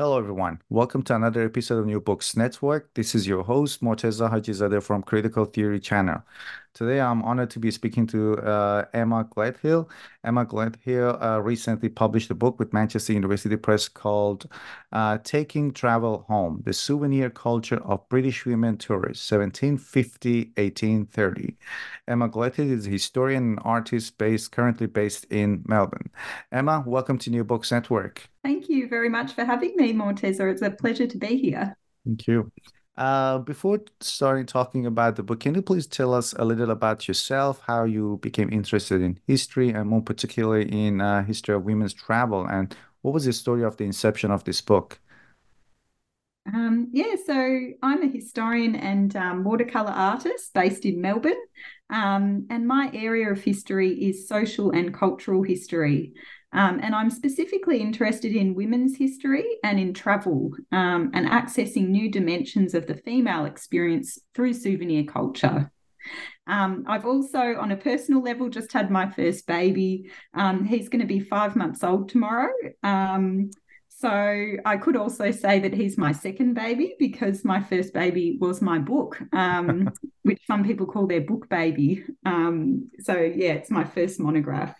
Hello, everyone. Welcome to another episode of New Books Network. This is your host, Morteza Hajizadeh from Critical Theory Channel. Today, I'm honored to be speaking to uh, Emma Gleadhill. Emma Gleadhill uh, recently published a book with Manchester University Press called uh, Taking Travel Home The Souvenir Culture of British Women Tourists, 1750 1830. Emma Gleadhill is a historian and artist based, currently based in Melbourne. Emma, welcome to New Books Network. Thank you very much for having me, Morteza. It's a pleasure to be here. Thank you. Uh, before starting talking about the book, can you please tell us a little about yourself, how you became interested in history, and more particularly in uh, history of women's travel, and what was the story of the inception of this book? Um, yeah, so I'm a historian and um, watercolor artist based in Melbourne, um, and my area of history is social and cultural history. Um, and I'm specifically interested in women's history and in travel um, and accessing new dimensions of the female experience through souvenir culture. Um, I've also, on a personal level, just had my first baby. Um, he's going to be five months old tomorrow. Um, so I could also say that he's my second baby because my first baby was my book, um, which some people call their book baby. so yeah, it's my first monograph.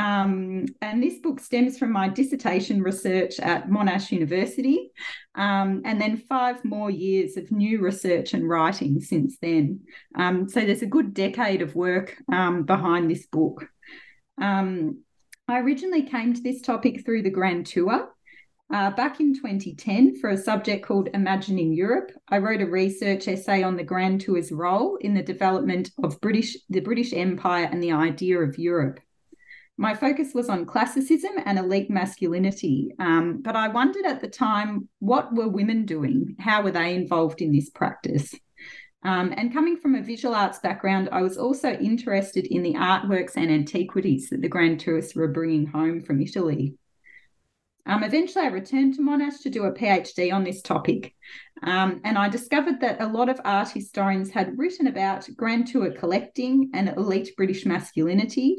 Um, and this book stems from my dissertation research at Monash University, um, and then five more years of new research and writing since then. Um, so there's a good decade of work um, behind this book. Um, I originally came to this topic through the Grand Tour. Uh, back in 2010, for a subject called Imagining Europe, I wrote a research essay on the Grand Tour's role in the development of British, the British Empire and the idea of Europe. My focus was on classicism and elite masculinity, um, but I wondered at the time what were women doing? How were they involved in this practice? Um, and coming from a visual arts background, I was also interested in the artworks and antiquities that the Grand Tourists were bringing home from Italy. Um, eventually, I returned to Monash to do a PhD on this topic, um, and I discovered that a lot of art historians had written about Grand Tour collecting and elite British masculinity,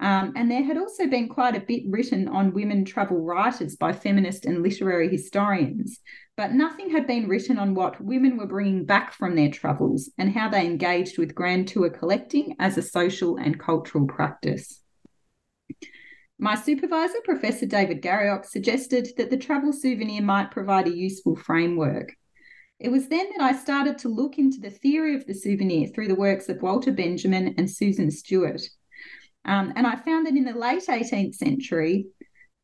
um, and there had also been quite a bit written on women travel writers by feminist and literary historians, but nothing had been written on what women were bringing back from their travels and how they engaged with Grand Tour collecting as a social and cultural practice. My supervisor, Professor David Garrioch, suggested that the travel souvenir might provide a useful framework. It was then that I started to look into the theory of the souvenir through the works of Walter Benjamin and Susan Stewart. Um, and I found that in the late 18th century,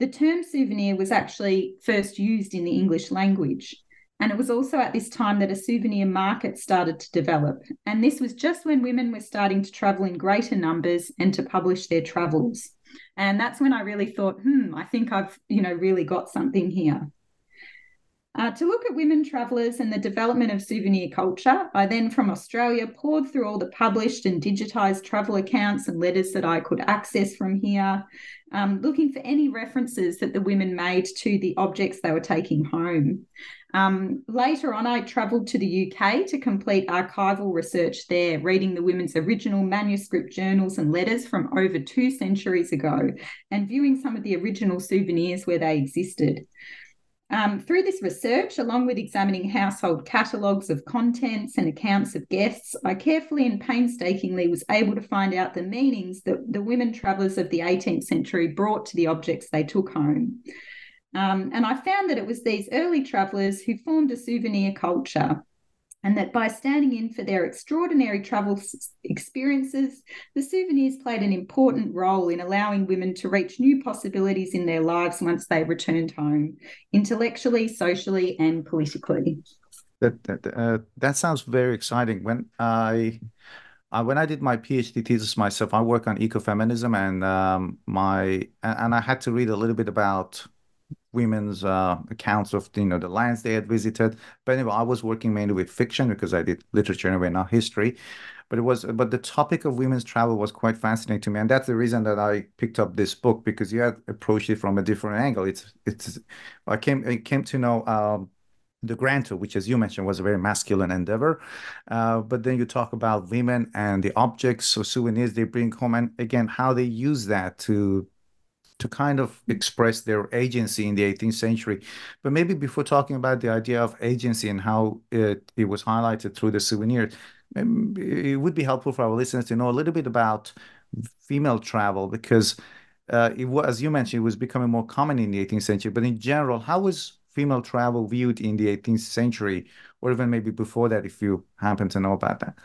the term souvenir was actually first used in the English language. And it was also at this time that a souvenir market started to develop. And this was just when women were starting to travel in greater numbers and to publish their travels. And that's when I really thought, hmm, I think I've, you know, really got something here. Uh, to look at women travellers and the development of souvenir culture, I then from Australia poured through all the published and digitised travel accounts and letters that I could access from here, um, looking for any references that the women made to the objects they were taking home. Um, later on, I travelled to the UK to complete archival research there, reading the women's original manuscript journals and letters from over two centuries ago and viewing some of the original souvenirs where they existed. Um, through this research, along with examining household catalogues of contents and accounts of guests, I carefully and painstakingly was able to find out the meanings that the women travellers of the 18th century brought to the objects they took home. Um, and I found that it was these early travellers who formed a souvenir culture and that by standing in for their extraordinary travel experiences, the souvenirs played an important role in allowing women to reach new possibilities in their lives once they returned home, intellectually, socially, and politically. That that, uh, that sounds very exciting. When I uh, when I did my PhD thesis myself, I work on ecofeminism, and um, my and I had to read a little bit about women's uh, accounts of you know the lands they had visited. But anyway, I was working mainly with fiction because I did literature anyway, not history. But it was but the topic of women's travel was quite fascinating to me, and that's the reason that I picked up this book because you had approached it from a different angle. It's it's I came I came to know. Um, the Grand Tour, which, as you mentioned, was a very masculine endeavor. Uh, but then you talk about women and the objects or souvenirs they bring home, and again, how they use that to to kind of express their agency in the 18th century. But maybe before talking about the idea of agency and how it, it was highlighted through the souvenir, it would be helpful for our listeners to know a little bit about female travel because uh, it was, as you mentioned, it was becoming more common in the 18th century. But in general, how was female travel viewed in the 18th century, or even maybe before that, if you happen to know about that?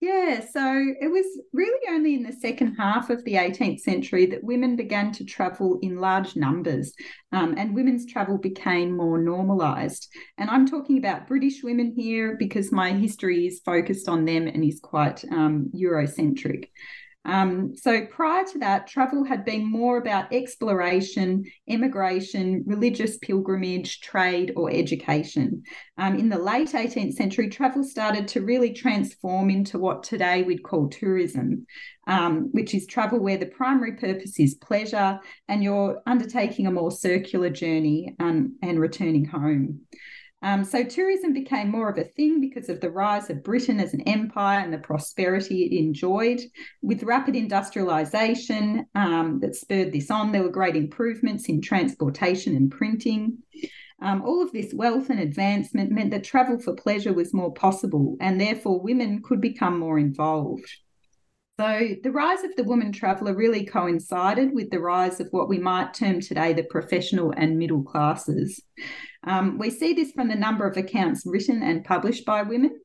Yeah, so it was really only in the second half of the 18th century that women began to travel in large numbers um, and women's travel became more normalised. And I'm talking about British women here because my history is focused on them and is quite um, Eurocentric. Um, so prior to that, travel had been more about exploration, immigration, religious pilgrimage, trade, or education. Um, in the late 18th century, travel started to really transform into what today we'd call tourism, um, which is travel where the primary purpose is pleasure and you're undertaking a more circular journey and, and returning home. Um, so tourism became more of a thing because of the rise of Britain as an empire and the prosperity it enjoyed. With rapid industrialization um, that spurred this on, there were great improvements in transportation and printing. Um, all of this wealth and advancement meant that travel for pleasure was more possible, and therefore women could become more involved. So, the rise of the woman traveller really coincided with the rise of what we might term today the professional and middle classes. Um, we see this from the number of accounts written and published by women.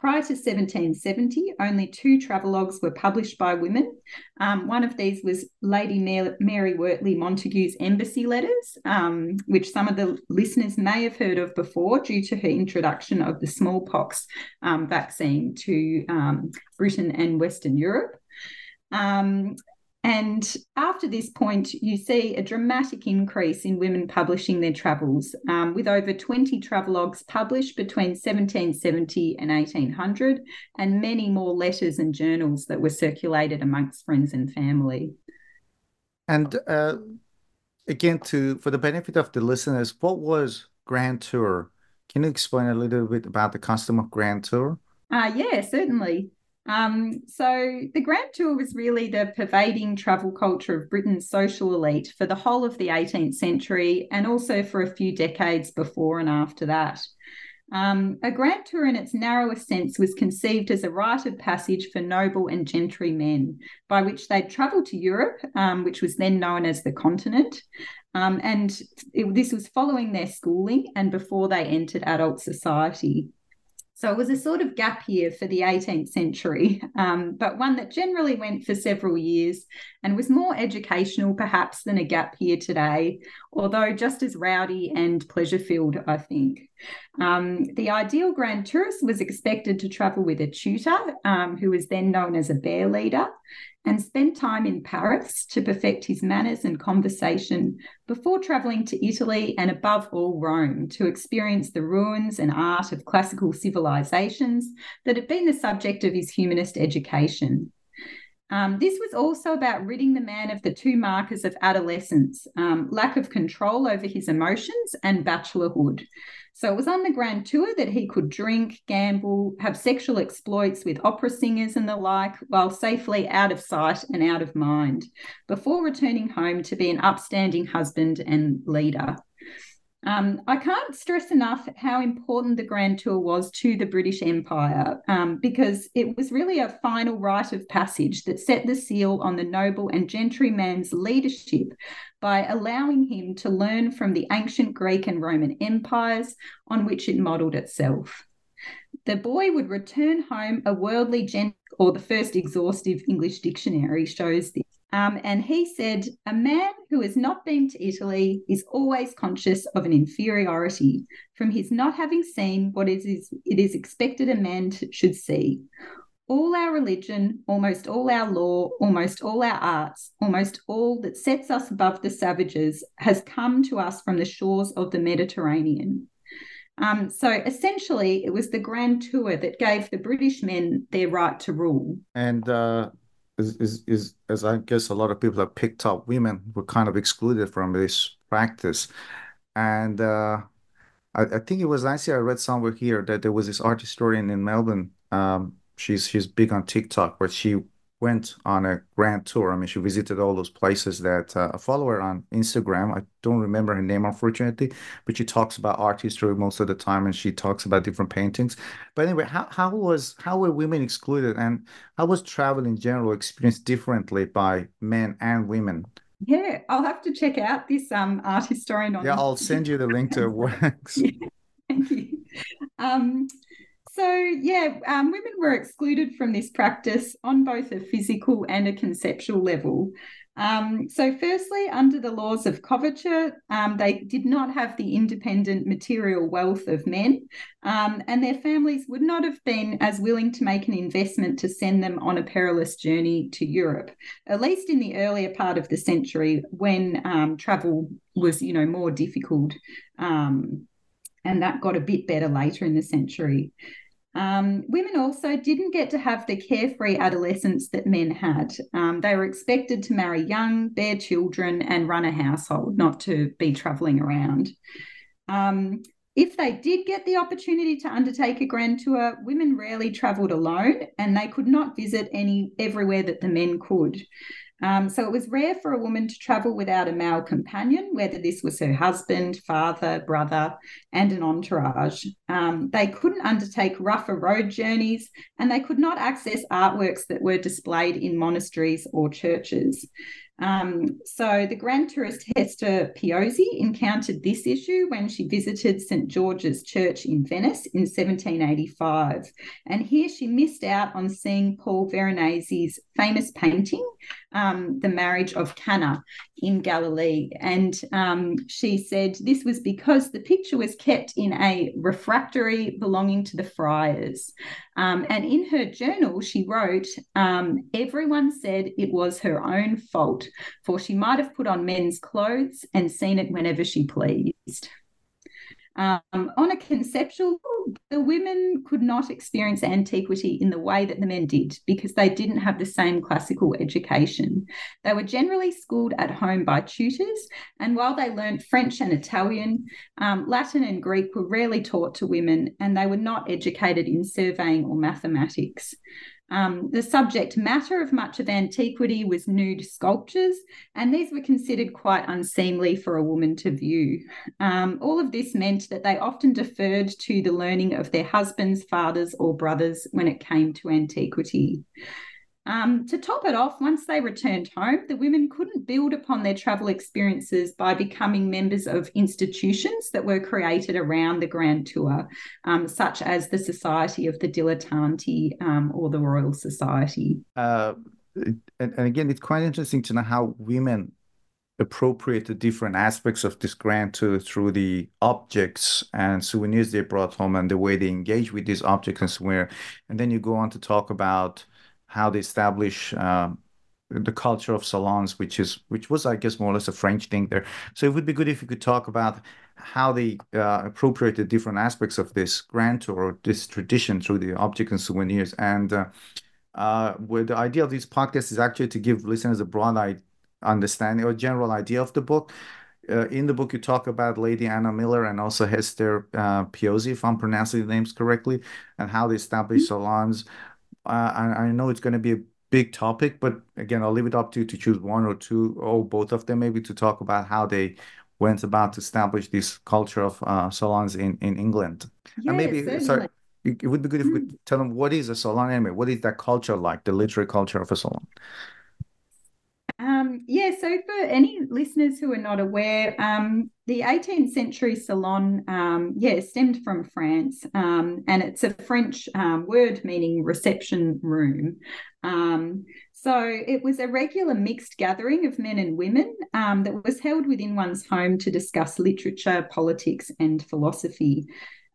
Prior to 1770, only two travelogues were published by women. Um, one of these was Lady Mary Wortley Montagu's Embassy Letters, um, which some of the listeners may have heard of before due to her introduction of the smallpox um, vaccine to um, Britain and Western Europe. Um, and after this point, you see a dramatic increase in women publishing their travels, um, with over 20 travelogues published between 1770 and 1800, and many more letters and journals that were circulated amongst friends and family. And uh, again, to for the benefit of the listeners, what was Grand Tour? Can you explain a little bit about the custom of Grand Tour? Uh, yeah, certainly. Um, so the Grand Tour was really the pervading travel culture of Britain's social elite for the whole of the 18th century and also for a few decades before and after that. Um, a grand tour, in its narrowest sense, was conceived as a rite of passage for noble and gentry men, by which they'd travel to Europe, um, which was then known as the continent. Um, and it, this was following their schooling and before they entered adult society. So it was a sort of gap year for the 18th century, um, but one that generally went for several years and was more educational, perhaps, than a gap year today, although just as rowdy and pleasure filled, I think. Um, the ideal grand tourist was expected to travel with a tutor, um, who was then known as a bear leader, and spend time in Paris to perfect his manners and conversation before travelling to Italy and, above all, Rome to experience the ruins and art of classical civilizations that had been the subject of his humanist education. Um, this was also about ridding the man of the two markers of adolescence um, lack of control over his emotions and bachelorhood. So it was on the grand tour that he could drink, gamble, have sexual exploits with opera singers and the like, while safely out of sight and out of mind, before returning home to be an upstanding husband and leader. Um, I can't stress enough how important the Grand Tour was to the British Empire um, because it was really a final rite of passage that set the seal on the noble and gentryman's leadership by allowing him to learn from the ancient Greek and Roman empires on which it modelled itself. The boy would return home a worldly gent, or the first exhaustive English dictionary shows this. Um, and he said, A man who has not been to Italy is always conscious of an inferiority from his not having seen what it is, it is expected a man should see. All our religion, almost all our law, almost all our arts, almost all that sets us above the savages has come to us from the shores of the Mediterranean. Um, so essentially, it was the Grand Tour that gave the British men their right to rule. And uh, is, is, is as I guess a lot of people have picked up, women were kind of excluded from this practice. And uh, I, I, think it was last year I read somewhere here that there was this art historian in Melbourne. Um, she's she's big on TikTok, where she went on a grand tour. I mean, she visited all those places that uh, a follower on Instagram. I don't remember her name, unfortunately, but she talks about art history most of the time, and she talks about different paintings. But anyway, how how was how were women excluded, and how was travel in general experienced differently by men and women? Yeah, I'll have to check out this um art historian on. Yeah, I'll send you the link to her works. yeah, thank you. Um, so, yeah, um, women were excluded from this practice on both a physical and a conceptual level. Um, so, firstly, under the laws of coverture, um, they did not have the independent material wealth of men, um, and their families would not have been as willing to make an investment to send them on a perilous journey to Europe, at least in the earlier part of the century when um, travel was, you know, more difficult. Um, and that got a bit better later in the century. Um, women also didn't get to have the carefree adolescence that men had. Um, they were expected to marry young, bear children, and run a household, not to be travelling around. Um, if they did get the opportunity to undertake a grand tour, women rarely travelled alone, and they could not visit any everywhere that the men could. Um, so it was rare for a woman to travel without a male companion, whether this was her husband, father, brother, and an entourage. Um, they couldn't undertake rougher road journeys, and they could not access artworks that were displayed in monasteries or churches. Um, so the grand tourist Hester Piozzi encountered this issue when she visited St George's Church in Venice in 1785. And here she missed out on seeing Paul Veronese's famous painting, um, The Marriage of Cana in Galilee. And um, she said this was because the picture was kept in a refractory belonging to the friars. Um, and in her journal, she wrote, um, Everyone said it was her own fault, for she might have put on men's clothes and seen it whenever she pleased. Um, on a conceptual, the women could not experience antiquity in the way that the men did because they didn't have the same classical education. They were generally schooled at home by tutors, and while they learned French and Italian, um, Latin and Greek were rarely taught to women, and they were not educated in surveying or mathematics. Um, the subject matter of much of antiquity was nude sculptures, and these were considered quite unseemly for a woman to view. Um, all of this meant that they often deferred to the learning of their husbands, fathers, or brothers when it came to antiquity. Um, to top it off, once they returned home, the women couldn't build upon their travel experiences by becoming members of institutions that were created around the Grand Tour, um, such as the Society of the Dilettanti um, or the Royal Society. Uh, and, and again, it's quite interesting to know how women appropriate the different aspects of this Grand Tour through the objects and souvenirs they brought home and the way they engage with these objects and souvenirs. And then you go on to talk about how they establish uh, the culture of salons, which is which was, I guess, more or less a French thing there. So it would be good if you could talk about how they uh, appropriated different aspects of this grand tour or this tradition through the objects and souvenirs. And uh, uh, where the idea of this podcast is actually to give listeners a broad understanding or general idea of the book. Uh, in the book, you talk about Lady Anna Miller and also Hester uh, Piozzi, if I'm pronouncing the names correctly, and how they established mm-hmm. salons, I, I know it's going to be a big topic, but again, I'll leave it up to you to choose one or two or both of them maybe to talk about how they went about to establish this culture of uh, salons in, in England. Yeah, and maybe, certainly. sorry, it, would be good if we Mm. could tell them what is a salon anyway? What is that culture like, the literary culture of a salon? So for any listeners who are not aware, um, the 18th century salon, um, yeah, stemmed from France, um, and it's a French um, word meaning reception room. Um, so it was a regular mixed gathering of men and women um, that was held within one's home to discuss literature, politics, and philosophy.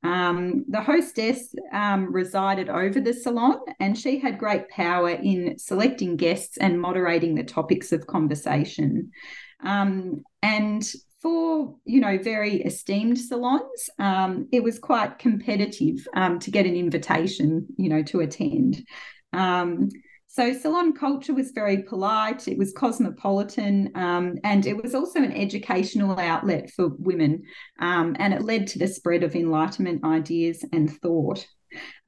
Um, the hostess um, resided over the salon, and she had great power in selecting guests and moderating the topics of conversation. Um, and for you know very esteemed salons, um, it was quite competitive um, to get an invitation, you know, to attend. Um, so salon culture was very polite, it was cosmopolitan, um, and it was also an educational outlet for women, um, and it led to the spread of Enlightenment ideas and thought.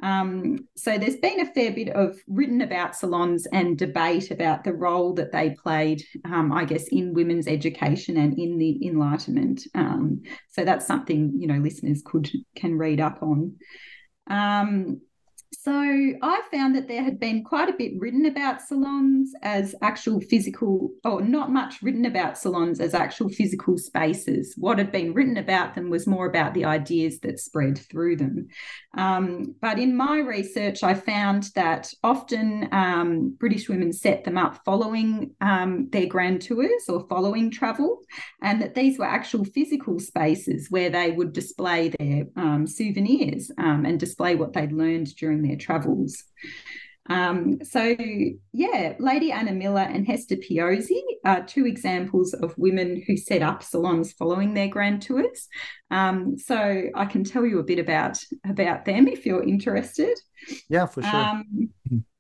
Um, so there's been a fair bit of written about salons and debate about the role that they played, um, I guess, in women's education and in the Enlightenment. Um, so that's something you know listeners could can read up on. So I found that there had been quite a bit written about salons as actual physical, or not much written about salons as actual physical spaces. What had been written about them was more about the ideas that spread through them. Um, but in my research, I found that often um, British women set them up following um, their grand tours or following travel, and that these were actual physical spaces where they would display their um, souvenirs um, and display what they'd learned during their travels. Um, so, yeah, Lady Anna Miller and Hester Piozzi are two examples of women who set up salons following their grand tours. Um, so, I can tell you a bit about about them if you're interested. Yeah, for sure. Um,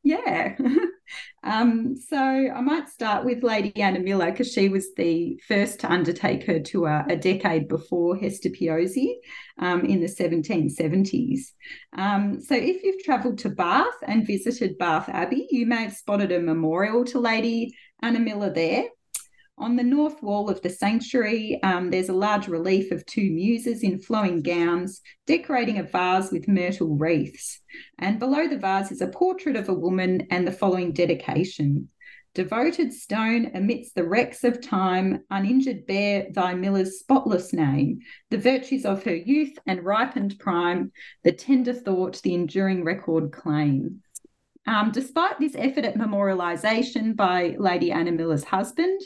yeah. um, so I might start with Lady Anna Miller because she was the first to undertake her tour a decade before Hester Piozzi um, in the 1770s. Um, so if you've travelled to Bath and visited Bath Abbey, you may have spotted a memorial to Lady Anna Miller there. On the north wall of the sanctuary, um, there's a large relief of two muses in flowing gowns, decorating a vase with myrtle wreaths. And below the vase is a portrait of a woman and the following dedication Devoted stone amidst the wrecks of time, uninjured bear thy miller's spotless name, the virtues of her youth and ripened prime, the tender thought, the enduring record claim. Um, despite this effort at memorialisation by Lady Anna Miller's husband,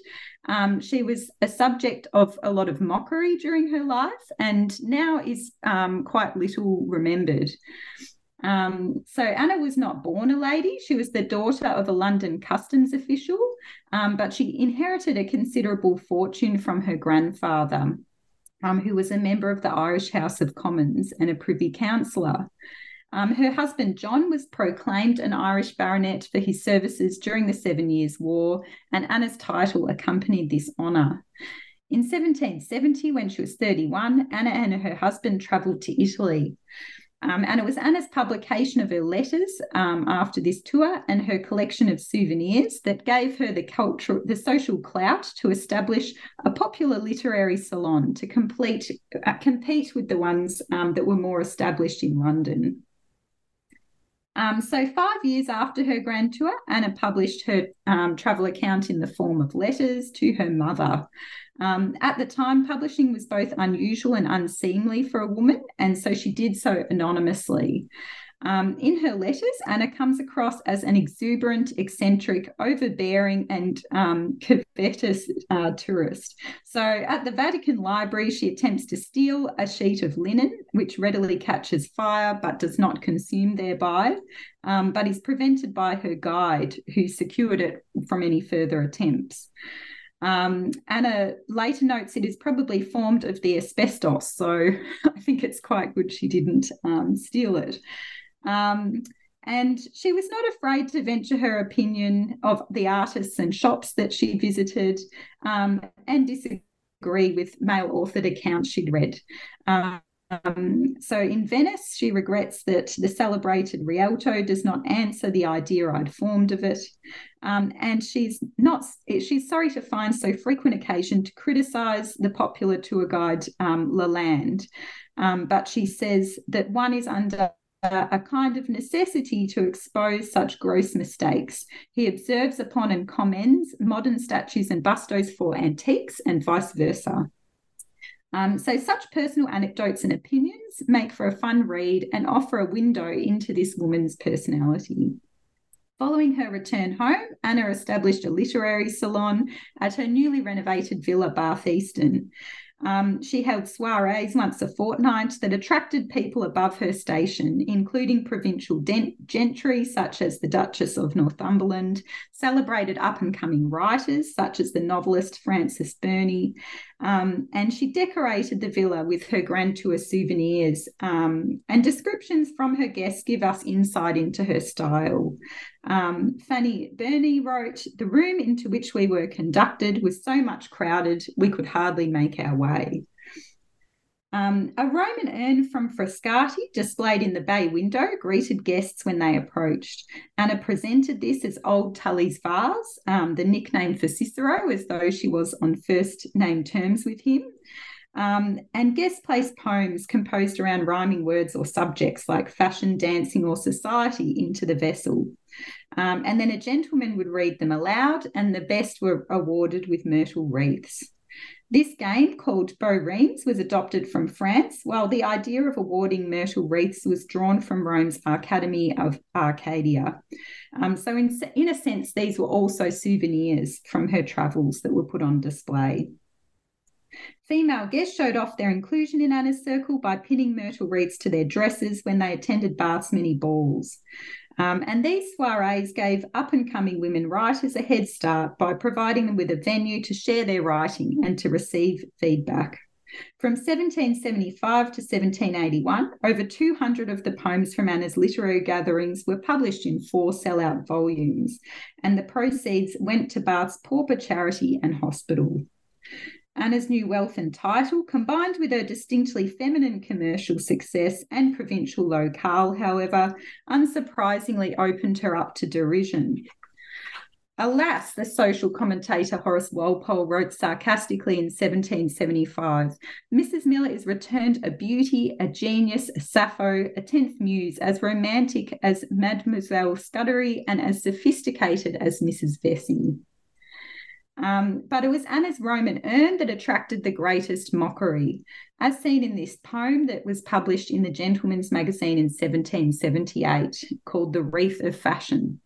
um, she was a subject of a lot of mockery during her life and now is um, quite little remembered. Um, so Anna was not born a lady. She was the daughter of a London customs official, um, but she inherited a considerable fortune from her grandfather, um, who was a member of the Irish House of Commons and a Privy Councillor. Um, her husband John was proclaimed an Irish baronet for his services during the Seven Years' War, and Anna's title accompanied this honour. In 1770, when she was 31, Anna and her husband travelled to Italy. Um, and it was Anna's publication of her letters um, after this tour and her collection of souvenirs that gave her the cultural, the social clout to establish a popular literary salon to complete, uh, compete with the ones um, that were more established in London. Um, so, five years after her grand tour, Anna published her um, travel account in the form of letters to her mother. Um, at the time, publishing was both unusual and unseemly for a woman, and so she did so anonymously. Um, in her letters, Anna comes across as an exuberant, eccentric, overbearing, and um, covetous uh, tourist. So, at the Vatican Library, she attempts to steal a sheet of linen, which readily catches fire but does not consume thereby, um, but is prevented by her guide, who secured it from any further attempts. Um, Anna later notes it is probably formed of the asbestos, so I think it's quite good she didn't um, steal it. Um, and she was not afraid to venture her opinion of the artists and shops that she visited um, and disagree with male authored accounts she'd read. Um, so in Venice, she regrets that the celebrated Rialto does not answer the idea I'd formed of it. Um, and she's not she's sorry to find so frequent occasion to criticise the popular tour guide um, Lalande, um, but she says that one is under a kind of necessity to expose such gross mistakes. He observes upon and commends modern statues and bustos for antiques and vice versa. Um, so, such personal anecdotes and opinions make for a fun read and offer a window into this woman's personality. Following her return home, Anna established a literary salon at her newly renovated villa Batheaston. Um, she held soirees once a fortnight that attracted people above her station, including provincial gentry such as the Duchess of Northumberland, celebrated up and coming writers such as the novelist Frances Burney, um, and she decorated the villa with her grand tour souvenirs. Um, and descriptions from her guests give us insight into her style. Um, Fanny Burney wrote, The room into which we were conducted was so much crowded we could hardly make our way. Um, a Roman urn from Frascati, displayed in the bay window, greeted guests when they approached. Anna presented this as Old Tully's vase, um, the nickname for Cicero, as though she was on first name terms with him. Um, and guests placed poems composed around rhyming words or subjects like fashion, dancing, or society into the vessel. Um, and then a gentleman would read them aloud, and the best were awarded with myrtle wreaths. This game, called Beau was adopted from France, while the idea of awarding myrtle wreaths was drawn from Rome's Academy of Arcadia. Um, so, in, in a sense, these were also souvenirs from her travels that were put on display. Female guests showed off their inclusion in Anna's circle by pinning myrtle wreaths to their dresses when they attended Bath's many balls. Um, and these soirees gave up and coming women writers a head start by providing them with a venue to share their writing and to receive feedback. From 1775 to 1781, over 200 of the poems from Anna's literary gatherings were published in four sellout volumes, and the proceeds went to Bath's pauper charity and hospital. Anna's new wealth and title, combined with her distinctly feminine commercial success and provincial locale, however, unsurprisingly opened her up to derision. Alas, the social commentator Horace Walpole wrote sarcastically in 1775 Mrs. Miller is returned a beauty, a genius, a Sappho, a tenth muse, as romantic as Mademoiselle Scudery and as sophisticated as Mrs. Vesey. Um, but it was Anna's Roman urn that attracted the greatest mockery, as seen in this poem that was published in the Gentleman's Magazine in 1778 called The Wreath of Fashion.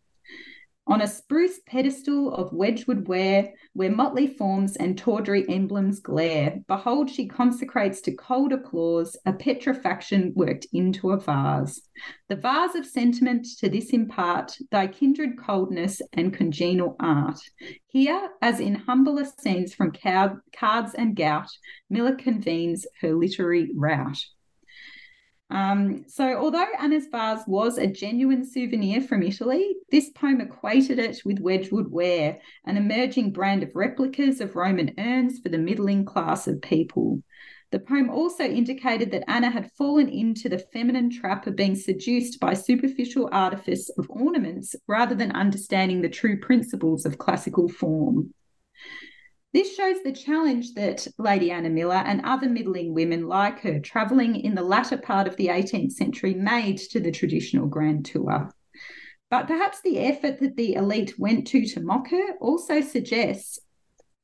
On a spruce pedestal of Wedgwood ware, where motley forms and tawdry emblems glare, behold, she consecrates to cold applause a petrifaction worked into a vase. The vase of sentiment to this impart thy kindred coldness and congenial art. Here, as in humbler scenes from cards and gout, Miller convenes her literary rout. Um, so, although Anna's vase was a genuine souvenir from Italy, this poem equated it with Wedgwood ware, an emerging brand of replicas of Roman urns for the middling class of people. The poem also indicated that Anna had fallen into the feminine trap of being seduced by superficial artifice of ornaments rather than understanding the true principles of classical form. This shows the challenge that Lady Anna Miller and other middling women like her travelling in the latter part of the 18th century made to the traditional Grand Tour. But perhaps the effort that the elite went to to mock her also suggests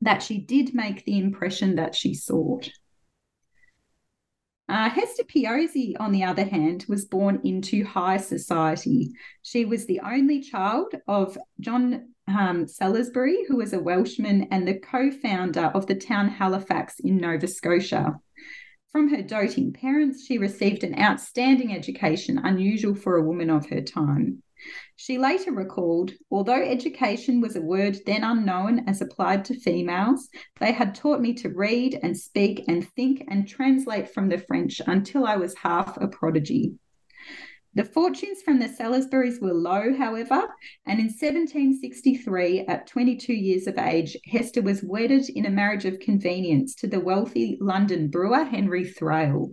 that she did make the impression that she sought. Uh, Hester Piozzi, on the other hand, was born into high society. She was the only child of John um, Salusbury, who was a Welshman and the co founder of the town Halifax in Nova Scotia. From her doting parents, she received an outstanding education, unusual for a woman of her time. She later recalled, although education was a word then unknown as applied to females, they had taught me to read and speak and think and translate from the French until I was half a prodigy. The fortunes from the Salusburys were low, however, and in 1763, at 22 years of age, Hester was wedded in a marriage of convenience to the wealthy London brewer Henry Thrale.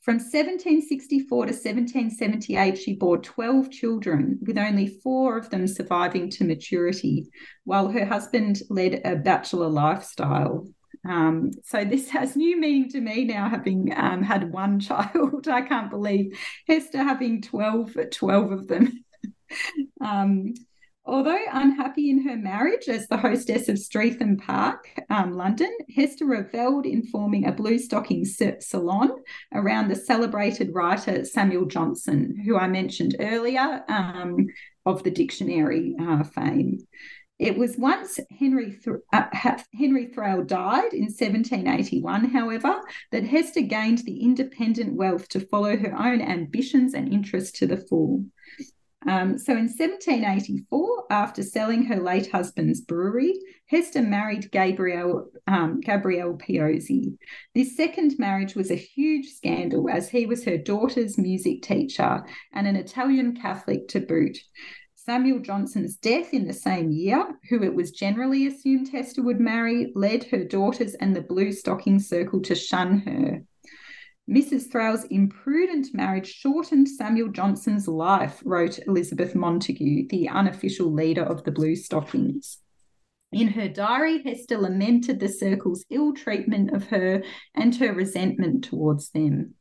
From 1764 to 1778, she bore 12 children, with only four of them surviving to maturity, while her husband led a bachelor lifestyle. Um, so this has new meaning to me now, having um, had one child. I can't believe Hester having 12, 12 of them. um, Although unhappy in her marriage as the hostess of Streatham Park, um, London, Hester revelled in forming a blue stocking salon around the celebrated writer Samuel Johnson, who I mentioned earlier um, of the dictionary uh, fame. It was once Henry, Th- uh, Henry Thrale died in 1781, however, that Hester gained the independent wealth to follow her own ambitions and interests to the full. Um, so in 1784, after selling her late husband's brewery, Hester married Gabriel, um, Gabriel Piozzi. This second marriage was a huge scandal as he was her daughter's music teacher and an Italian Catholic to boot. Samuel Johnson's death in the same year, who it was generally assumed Hester would marry, led her daughters and the Blue Stocking Circle to shun her. Mrs. Thrale's imprudent marriage shortened Samuel Johnson's life, wrote Elizabeth Montagu, the unofficial leader of the Blue Stockings. In her diary, Hester lamented the circle's ill treatment of her and her resentment towards them.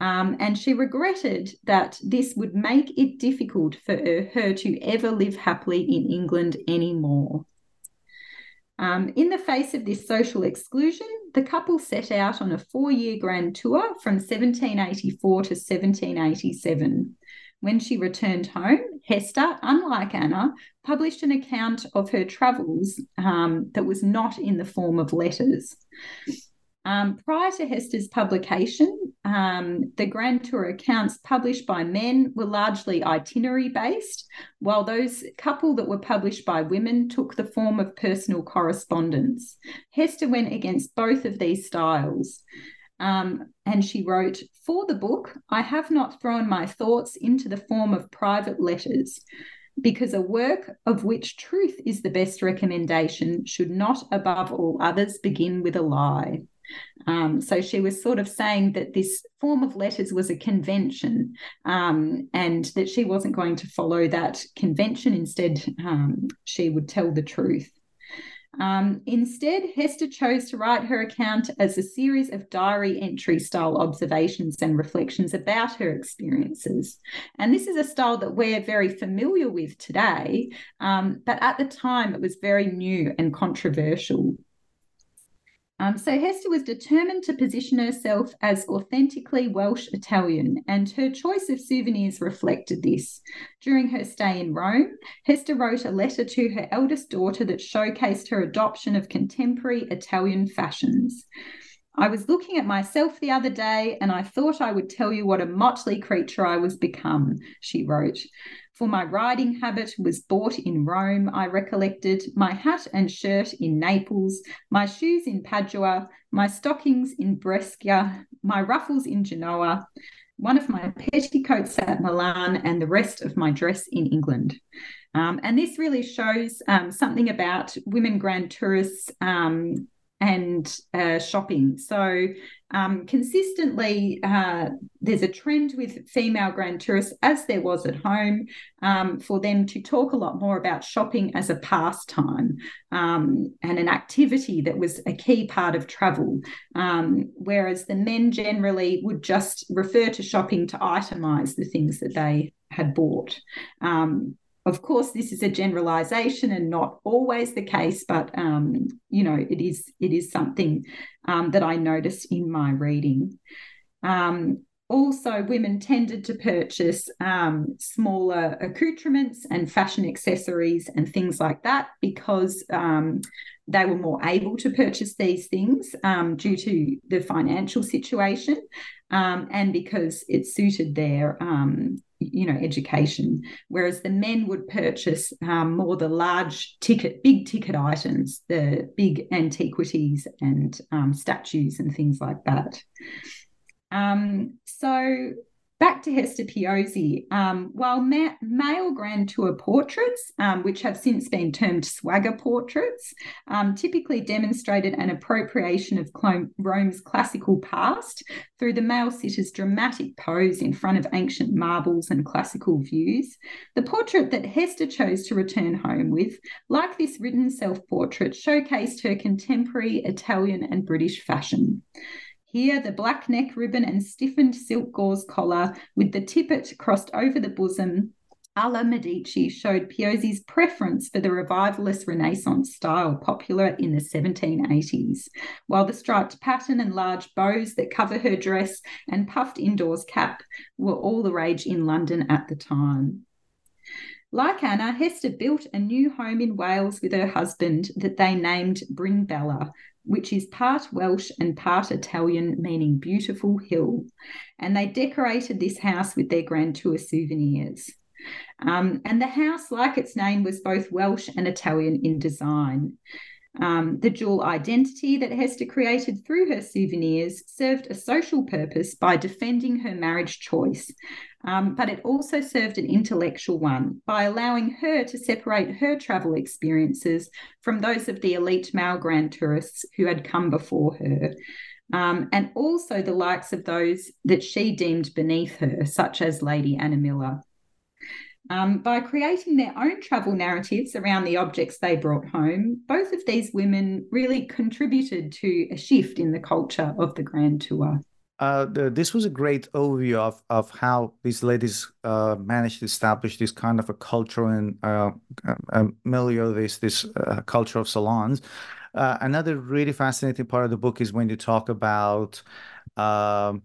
Um, and she regretted that this would make it difficult for her, to ever live happily in England anymore. Um, in the face of this social exclusion, the couple set out on a four year grand tour from 1784 to 1787. When she returned home, Hester, unlike Anna, published an account of her travels um, that was not in the form of letters. Um, prior to Hester's publication, um, the Grand Tour accounts published by men were largely itinerary based, while those couple that were published by women took the form of personal correspondence. Hester went against both of these styles. Um, and she wrote, For the book, I have not thrown my thoughts into the form of private letters because a work of which truth is the best recommendation should not, above all others, begin with a lie. Um, so she was sort of saying that this form of letters was a convention um, and that she wasn't going to follow that convention. Instead, um, she would tell the truth. Um, instead, Hester chose to write her account as a series of diary entry style observations and reflections about her experiences. And this is a style that we're very familiar with today, um, but at the time it was very new and controversial. Um, so Hester was determined to position herself as authentically Welsh Italian, and her choice of souvenirs reflected this. During her stay in Rome, Hester wrote a letter to her eldest daughter that showcased her adoption of contemporary Italian fashions. I was looking at myself the other day and I thought I would tell you what a motley creature I was become, she wrote. For my riding habit was bought in Rome, I recollected, my hat and shirt in Naples, my shoes in Padua, my stockings in Brescia, my ruffles in Genoa, one of my petticoats at Milan, and the rest of my dress in England. Um, and this really shows um, something about women grand tourists um, and uh, shopping. So, um, consistently, uh, there's a trend with female grand tourists, as there was at home, um, for them to talk a lot more about shopping as a pastime um, and an activity that was a key part of travel. Um, whereas the men generally would just refer to shopping to itemize the things that they had bought. Um, of course, this is a generalization and not always the case, but um, you know, it is it is something um, that I noticed in my reading. Um, also, women tended to purchase um, smaller accoutrements and fashion accessories and things like that because um, they were more able to purchase these things um, due to the financial situation and because it suited their you know education whereas the men would purchase um, more the large ticket big ticket items the big antiquities and um, statues and things like that. Um, so back to Hester Piozzi. Um, while ma- male Grand Tour portraits, um, which have since been termed swagger portraits, um, typically demonstrated an appropriation of Rome's classical past through the male sitter's dramatic pose in front of ancient marbles and classical views, the portrait that Hester chose to return home with, like this written self portrait, showcased her contemporary Italian and British fashion. Here, the black neck ribbon and stiffened silk gauze collar with the tippet crossed over the bosom a la Medici showed Piozzi's preference for the revivalist Renaissance style popular in the 1780s, while the striped pattern and large bows that cover her dress and puffed indoors cap were all the rage in London at the time. Like Anna, Hester built a new home in Wales with her husband that they named Brynbella, which is part Welsh and part Italian, meaning beautiful hill. And they decorated this house with their Grand Tour souvenirs. Um, and the house, like its name, was both Welsh and Italian in design. Um, the dual identity that Hester created through her souvenirs served a social purpose by defending her marriage choice, um, but it also served an intellectual one by allowing her to separate her travel experiences from those of the elite male grand tourists who had come before her. Um, and also the likes of those that she deemed beneath her, such as Lady Anna Miller um, by creating their own travel narratives around the objects they brought home, both of these women really contributed to a shift in the culture of the Grand Tour. Uh, the, this was a great overview of, of how these ladies uh, managed to establish this kind of a culture and uh, milieu, this this uh, culture of salons. Uh, another really fascinating part of the book is when you talk about um,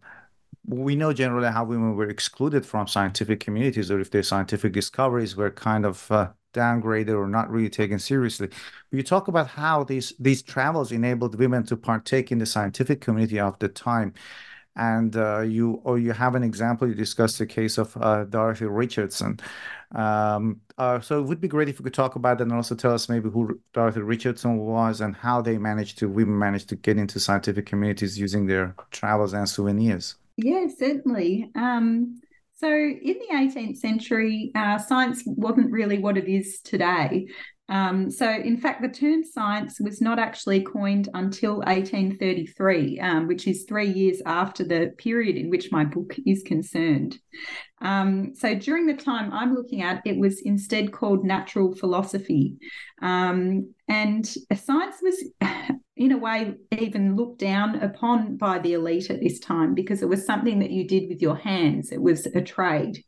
we know generally how women were excluded from scientific communities, or if their scientific discoveries were kind of downgraded or not really taken seriously. But you talk about how these these travels enabled women to partake in the scientific community of the time. And uh, you or you have an example. You discussed the case of uh, Dorothy Richardson. Um, uh, so it would be great if you could talk about that and also tell us maybe who Dorothy Richardson was and how they managed to women managed to get into scientific communities using their travels and souvenirs. Yeah, certainly. Um, so in the 18th century, uh, science wasn't really what it is today. Um, so, in fact, the term science was not actually coined until 1833, um, which is three years after the period in which my book is concerned. Um, so, during the time I'm looking at, it was instead called natural philosophy. Um, and science was in a way even looked down upon by the elite at this time because it was something that you did with your hands it was a trade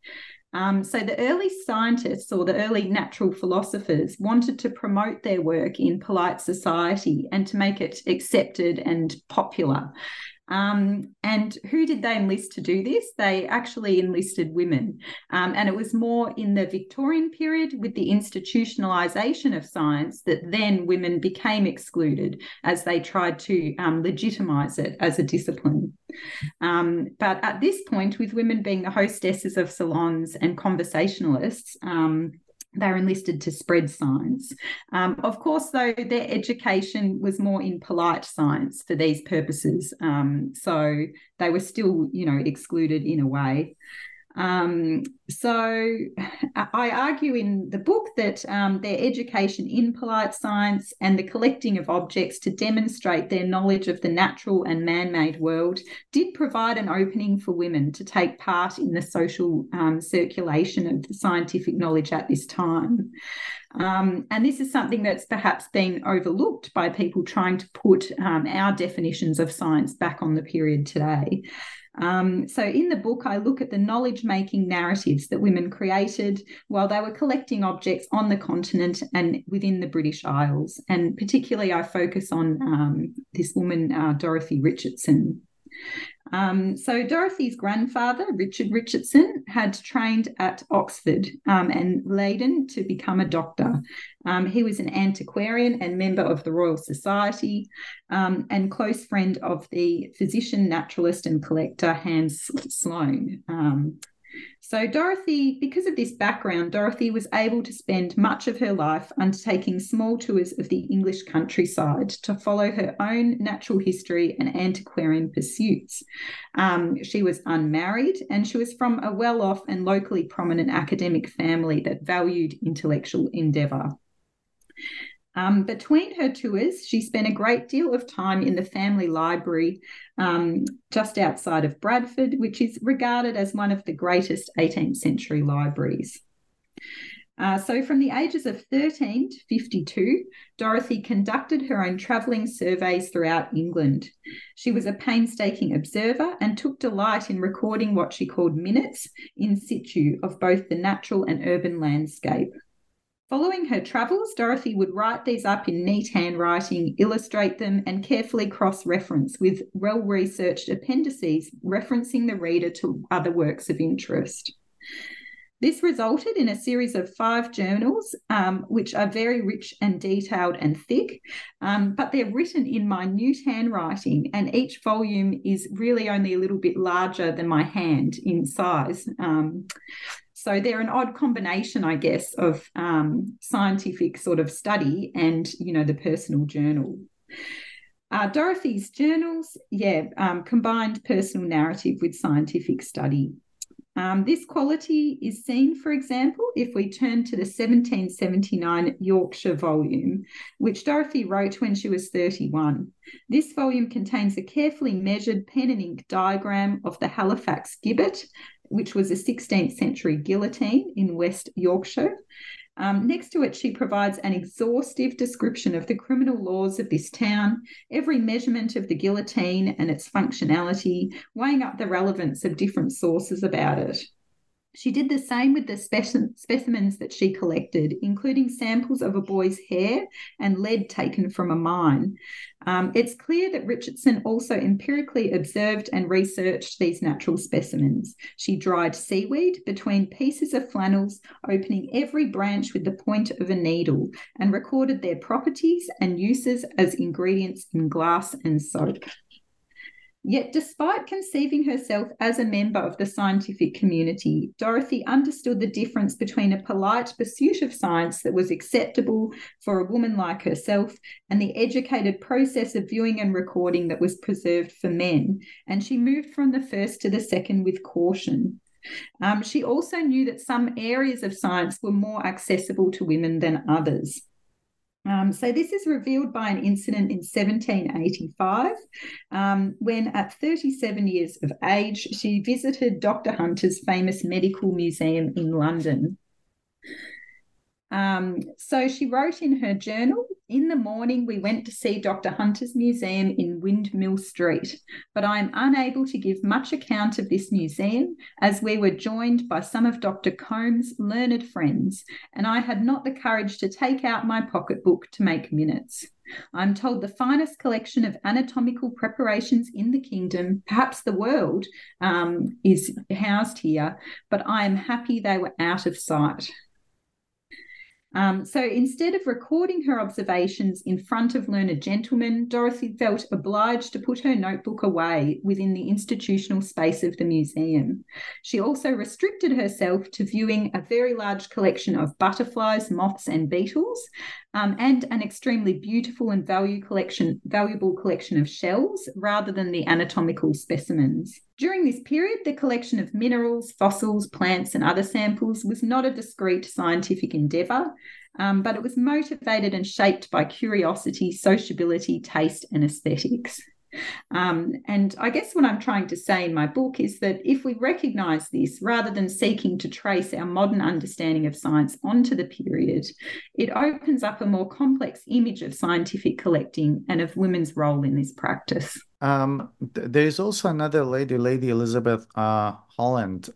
um, so the early scientists or the early natural philosophers wanted to promote their work in polite society and to make it accepted and popular um, and who did they enlist to do this? They actually enlisted women. Um, and it was more in the Victorian period with the institutionalization of science that then women became excluded as they tried to um, legitimize it as a discipline. Um, but at this point, with women being the hostesses of salons and conversationalists, um, they're enlisted to spread science. Um, of course, though, their education was more in polite science for these purposes. Um, so they were still, you know, excluded in a way. Um, so I argue in the book that um, their education in polite science and the collecting of objects to demonstrate their knowledge of the natural and man made world did provide an opening for women to take part in the social um, circulation of scientific knowledge at this time. Um, and this is something that's perhaps been overlooked by people trying to put um, our definitions of science back on the period today. Um, so, in the book, I look at the knowledge making narratives that women created while they were collecting objects on the continent and within the British Isles. And particularly, I focus on um, this woman, uh, Dorothy Richardson. Um, so Dorothy's grandfather, Richard Richardson, had trained at Oxford um, and Leiden to become a doctor. Um, he was an antiquarian and member of the Royal Society um, and close friend of the physician, naturalist, and collector Hans Sloane. So, Dorothy, because of this background, Dorothy was able to spend much of her life undertaking small tours of the English countryside to follow her own natural history and antiquarian pursuits. Um, she was unmarried and she was from a well off and locally prominent academic family that valued intellectual endeavour. Um, between her tours, she spent a great deal of time in the family library um, just outside of Bradford, which is regarded as one of the greatest 18th century libraries. Uh, so, from the ages of 13 to 52, Dorothy conducted her own travelling surveys throughout England. She was a painstaking observer and took delight in recording what she called minutes in situ of both the natural and urban landscape. Following her travels, Dorothy would write these up in neat handwriting, illustrate them, and carefully cross reference with well researched appendices referencing the reader to other works of interest. This resulted in a series of five journals, um, which are very rich and detailed and thick, um, but they're written in minute handwriting, and each volume is really only a little bit larger than my hand in size. Um, so they're an odd combination, I guess, of um, scientific sort of study and, you know, the personal journal. Uh, Dorothy's journals, yeah, um, combined personal narrative with scientific study. Um, this quality is seen, for example, if we turn to the 1779 Yorkshire volume, which Dorothy wrote when she was 31. This volume contains a carefully measured pen and ink diagram of the Halifax gibbet which was a 16th century guillotine in West Yorkshire. Um, next to it, she provides an exhaustive description of the criminal laws of this town, every measurement of the guillotine and its functionality, weighing up the relevance of different sources about it. She did the same with the speci- specimens that she collected, including samples of a boy's hair and lead taken from a mine. Um, it's clear that Richardson also empirically observed and researched these natural specimens. She dried seaweed between pieces of flannels, opening every branch with the point of a needle, and recorded their properties and uses as ingredients in glass and soap. Yet, despite conceiving herself as a member of the scientific community, Dorothy understood the difference between a polite pursuit of science that was acceptable for a woman like herself and the educated process of viewing and recording that was preserved for men. And she moved from the first to the second with caution. Um, she also knew that some areas of science were more accessible to women than others. Um, so this is revealed by an incident in 1785 um, when, at 37 years of age, she visited Dr. Hunter's famous medical museum in London. Um, so she wrote in her journal In the morning, we went to see Dr. Hunter's museum in Windmill Street, but I am unable to give much account of this museum as we were joined by some of Dr. Combe's learned friends, and I had not the courage to take out my pocketbook to make minutes. I'm told the finest collection of anatomical preparations in the kingdom, perhaps the world, um, is housed here, but I am happy they were out of sight. Um, so instead of recording her observations in front of learned gentlemen, Dorothy felt obliged to put her notebook away within the institutional space of the museum. She also restricted herself to viewing a very large collection of butterflies, moths, and beetles, um, and an extremely beautiful and value collection, valuable collection of shells rather than the anatomical specimens. During this period, the collection of minerals, fossils, plants, and other samples was not a discrete scientific endeavour, um, but it was motivated and shaped by curiosity, sociability, taste, and aesthetics. Um, and I guess what I'm trying to say in my book is that if we recognize this, rather than seeking to trace our modern understanding of science onto the period, it opens up a more complex image of scientific collecting and of women's role in this practice. Um, th- there is also another lady, Lady Elizabeth uh, Holland,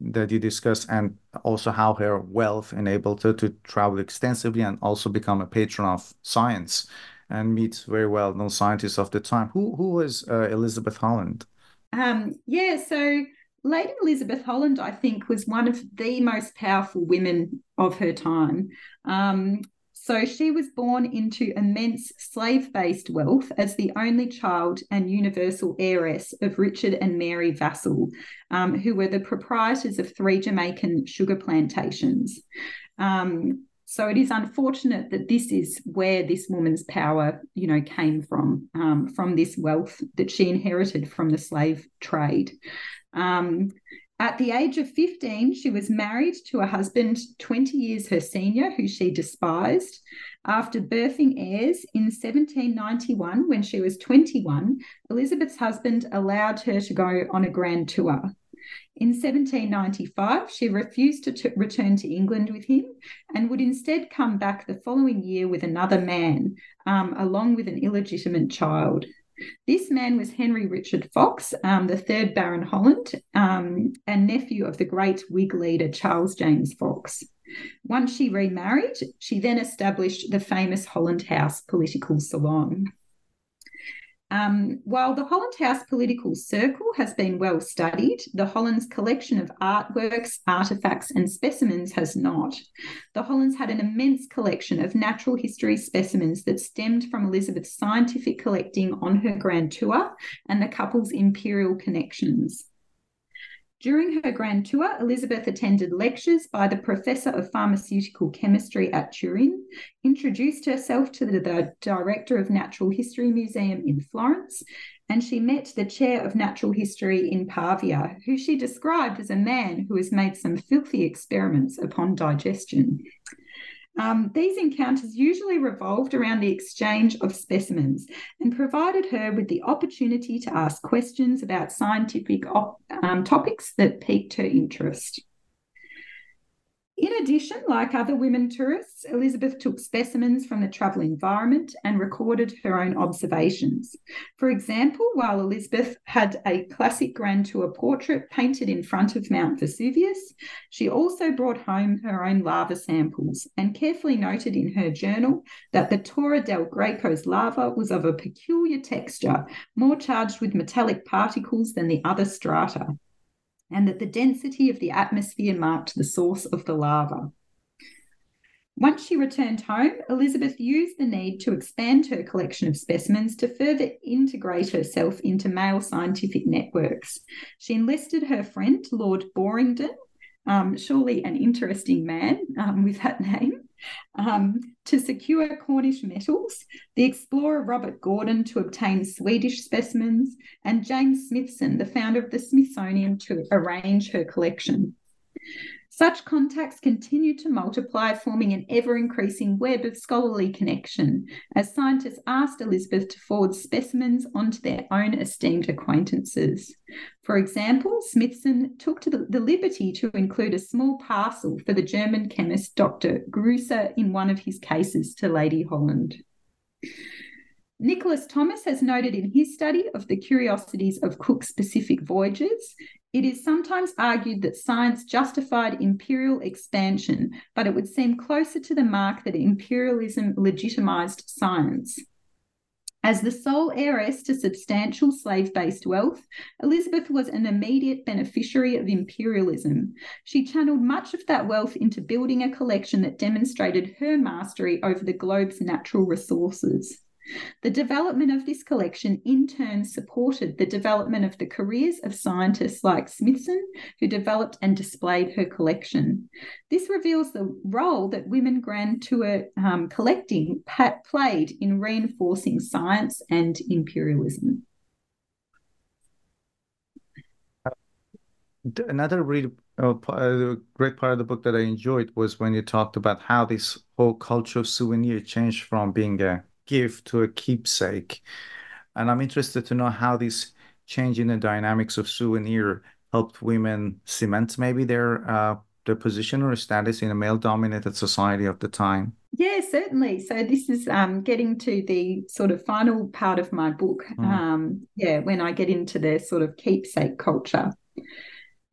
that you discussed, and also how her wealth enabled her to travel extensively and also become a patron of science and meet very well known scientists of the time. Who who was uh, Elizabeth Holland? Um, yeah, so Lady Elizabeth Holland, I think, was one of the most powerful women of her time. Um, so she was born into immense slave based wealth as the only child and universal heiress of Richard and Mary Vassall, um, who were the proprietors of three Jamaican sugar plantations. Um, so it is unfortunate that this is where this woman's power, you know, came from, um, from this wealth that she inherited from the slave trade. Um, at the age of 15, she was married to a husband 20 years her senior, who she despised. After birthing heirs in 1791, when she was 21, Elizabeth's husband allowed her to go on a grand tour. In 1795, she refused to t- return to England with him and would instead come back the following year with another man, um, along with an illegitimate child. This man was Henry Richard Fox, um, the third Baron Holland, um, and nephew of the great Whig leader Charles James Fox. Once she remarried, she then established the famous Holland House political salon. Um, while the Holland House political circle has been well studied, the Hollands collection of artworks, artefacts, and specimens has not. The Hollands had an immense collection of natural history specimens that stemmed from Elizabeth's scientific collecting on her grand tour and the couple's imperial connections. During her grand tour, Elizabeth attended lectures by the Professor of Pharmaceutical Chemistry at Turin, introduced herself to the, the, Director of Natural History Museum in Florence, and she met the Chair of Natural History in Pavia, who she described as a man who has made some filthy experiments upon digestion. Um, these encounters usually revolved around the exchange of specimens and provided her with the opportunity to ask questions about scientific op- um, topics that piqued her interest. In addition, like other women tourists, Elizabeth took specimens from the travel environment and recorded her own observations. For example, while Elizabeth had a classic Grand Tour portrait painted in front of Mount Vesuvius, she also brought home her own lava samples and carefully noted in her journal that the Torre del Greco's lava was of a peculiar texture, more charged with metallic particles than the other strata and that the density of the atmosphere marked the source of the lava. Once she returned home, Elizabeth used the need to expand her collection of specimens to further integrate herself into male scientific networks. She enlisted her friend, Lord Boringdon, um, surely an interesting man um, with that name, um, to secure Cornish metals, the explorer Robert Gordon to obtain Swedish specimens, and James Smithson, the founder of the Smithsonian, to arrange her collection. Such contacts continue to multiply, forming an ever increasing web of scholarly connection as scientists asked Elizabeth to forward specimens onto their own esteemed acquaintances. For example, Smithson took the, the, liberty to include a small parcel for the German chemist Dr. Greuser in one of his cases to Lady Holland. Nicholas Thomas has noted in his study of the curiosities of Cook's Pacific voyages it is sometimes argued that science justified imperial expansion, but it would seem closer to the mark that imperialism legitimized science. As the sole heiress to substantial slave based wealth, Elizabeth was an immediate beneficiary of imperialism. She channeled much of that wealth into building a collection that demonstrated her mastery over the globe's natural resources. The development of this collection in turn supported the development of the careers of scientists like Smithson, who developed and displayed her collection. This reveals the role that women Grand Tour um, collecting played in reinforcing science and imperialism. Another really uh, uh, great part of the book that I enjoyed was when you talked about how this whole culture of souvenir changed from being a give to a keepsake. And I'm interested to know how this change in the dynamics of souvenir helped women cement maybe their uh, their position or status in a male-dominated society of the time. Yeah, certainly. So this is um, getting to the sort of final part of my book. Mm. Um, yeah, when I get into the sort of keepsake culture.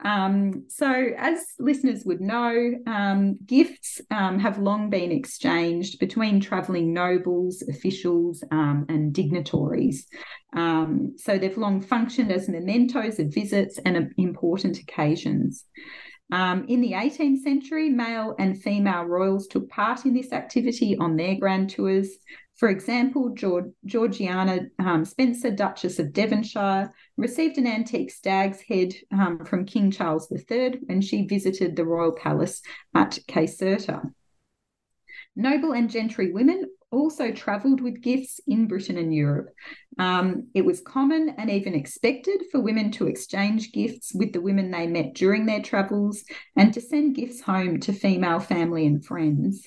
Um, so, as listeners would know, um, gifts um, have long been exchanged between travelling nobles, officials, um, and dignitaries. Um, so, they've long functioned as mementos of visits and important occasions. Um, in the 18th century, male and female royals took part in this activity on their grand tours. For example, George, Georgiana Spencer, Duchess of Devonshire, received an antique stag's head um, from King Charles III when she visited the royal palace at Caserta. Noble and gentry women also travelled with gifts in Britain and Europe. Um, it was common and even expected for women to exchange gifts with the women they met during their travels and to send gifts home to female family and friends.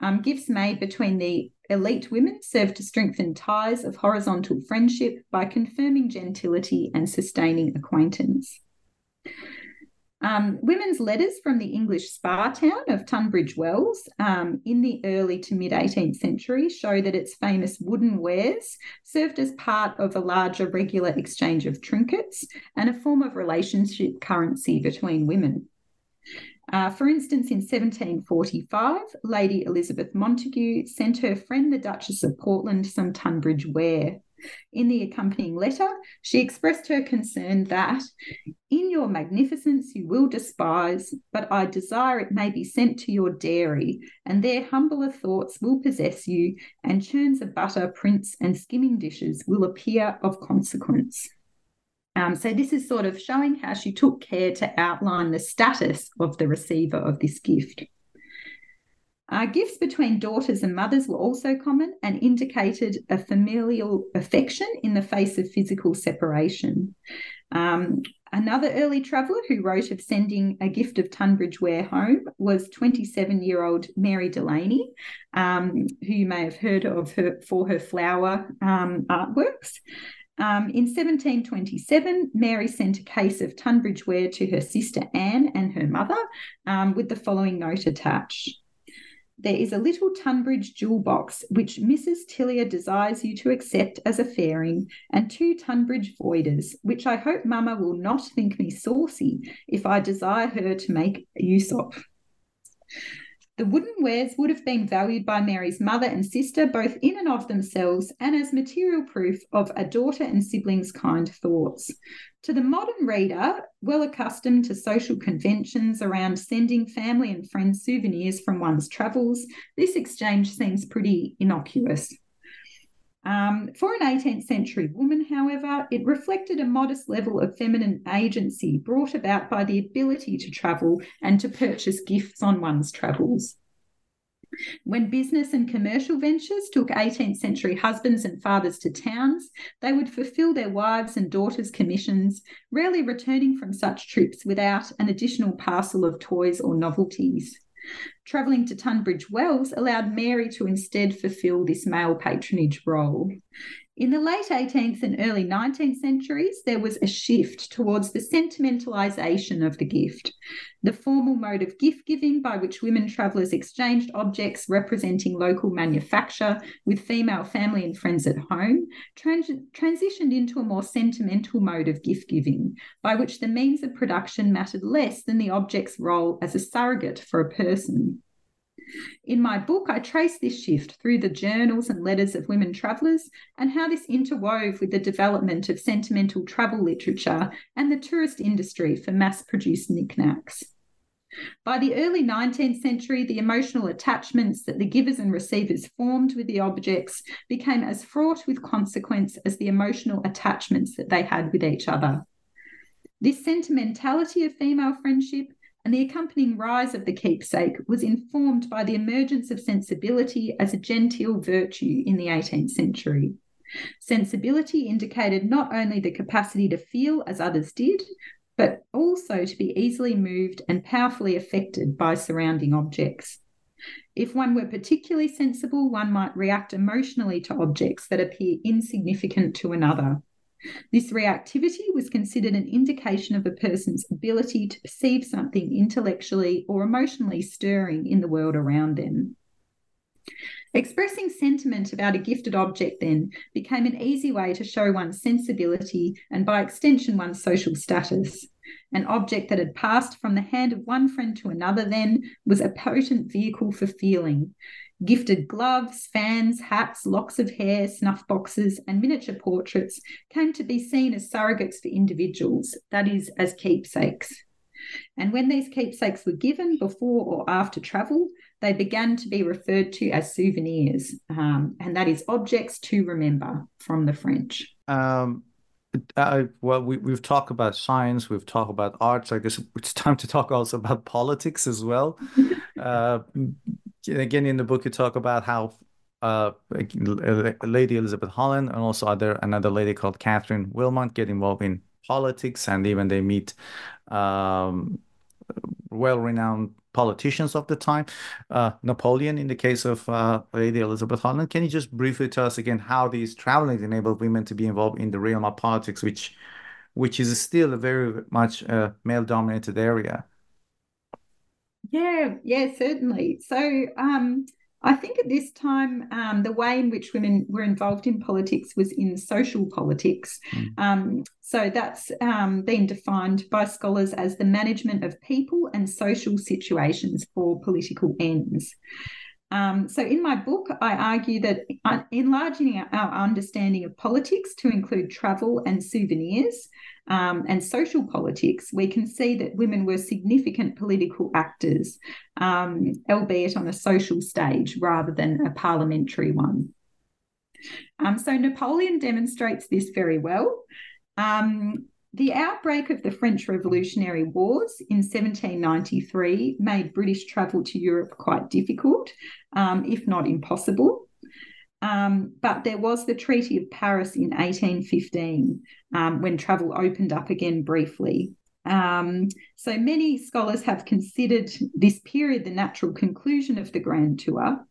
Um, gifts made between the elite women served to strengthen ties of horizontal friendship by confirming gentility and sustaining acquaintance. Um, women's letters from the English spa town of Tunbridge Wells um, in the early to mid 18th century show that its famous wooden wares served as part of a larger regular exchange of trinkets and a form of relationship currency between women. Uh, for instance, in 1745, Lady Elizabeth Montagu sent her friend the Duchess of Portland some Tunbridge ware. In the accompanying letter, she expressed her concern that, in your magnificence you will despise, but I desire it may be sent to your dairy, and there humbler thoughts will possess you, and churns of butter, prints, and skimming dishes will appear of consequence. Um, so, this is sort of showing how she took care to outline the status of the receiver of this gift. Uh, gifts between daughters and mothers were also common and indicated a familial affection in the face of physical separation. Um, another early traveller who wrote of sending a gift of Tunbridge ware home was 27 year old Mary Delany, um, who you may have heard of her for her flower um, artworks. Um, in 1727, Mary sent a case of Tunbridge ware to her sister Anne and her mother um, with the following note attached there is a little Tunbridge jewel box which Mrs. Tillier desires you to accept as a fairing, and two Tunbridge voiders, which I hope Mamma will not think me saucy if I desire her to make use of. The wooden wares would have been valued by Mary's mother and sister both in and of themselves and as material proof of a daughter and siblings' kind thoughts. To the modern reader, well accustomed to social conventions around sending family and friends souvenirs from one's travels, this exchange seems pretty innocuous. Um, for an 18th century woman, however, it reflected a modest level of feminine agency brought about by the ability to travel and to purchase gifts on one's travels. When business and commercial ventures took 18th century husbands and fathers to towns, they would fulfill their wives' and daughters' commissions, rarely returning from such trips without an additional parcel of toys or novelties. Travelling to Tunbridge Wells allowed Mary to instead fulfil this male patronage role. In the late 18th and early 19th centuries, there was a shift towards the sentimentalisation of the gift. The formal mode of gift giving, by which women travellers exchanged objects representing local manufacture with female family and friends at home, trans- transitioned into a more sentimental mode of gift giving, by which the means of production mattered less than the object's role as a surrogate for a person. In my book, I trace this shift through the journals and letters of women travellers and how this interwove with the development of sentimental travel literature and the tourist industry for mass produced knickknacks. By the early 19th century, the emotional attachments that the givers and receivers formed with the objects became as fraught with consequence as the emotional attachments that they had with each other. This sentimentality of female friendship and the accompanying rise of the keepsake was informed by the emergence of sensibility as a genteel virtue in the 18th century. Sensibility indicated not only the capacity to feel as others did, but also to be easily moved and powerfully affected by surrounding objects. If one were particularly sensible, one might react emotionally to objects that appear insignificant to another. This reactivity was considered an indication of a person's ability to perceive something intellectually or emotionally stirring in the world around them. Expressing sentiment about a gifted object then became an easy way to show one's sensibility and, by extension, one's social status. An object that had passed from the hand of one friend to another then was a potent vehicle for feeling, Gifted gloves, fans, hats, locks of hair, snuff boxes, and miniature portraits came to be seen as surrogates for individuals, that is, as keepsakes. And when these keepsakes were given before or after travel, they began to be referred to as souvenirs, um, and that is objects to remember from the French. Um, uh, well, we, we've talked about science, we've talked about arts. I guess it's time to talk also about politics as well. uh, again, in the book, you talk about how uh, Lady Elizabeth Holland and also other another lady called Catherine Wilmot get involved in politics, and even they meet um, well-renowned politicians of the time. Uh, Napoleon, in the case of uh, Lady Elizabeth Holland, can you just briefly tell us again how these travelings enabled women to be involved in the realm of politics, which which is still a very much a male-dominated area? Yeah, yeah, certainly. So, um, I think at this time, um, the way in which women were involved in politics was in social politics. Mm. Um, so that's um, been defined by scholars as the management of people and social situations for political ends. Um, so, in my book, I argue that enlarging our understanding of politics to include travel and souvenirs um, and social politics, we can see that women were significant political actors, um, albeit on a social stage rather than a parliamentary one. Um, so, Napoleon demonstrates this very well. Um, the outbreak of the French Revolutionary Wars in 1793 made British travel to Europe quite difficult, um, if not impossible. Um, but there was the Treaty of Paris in 1815 um, when travel opened up again briefly. Um, so many scholars have considered this period the natural conclusion of the Grand Tour.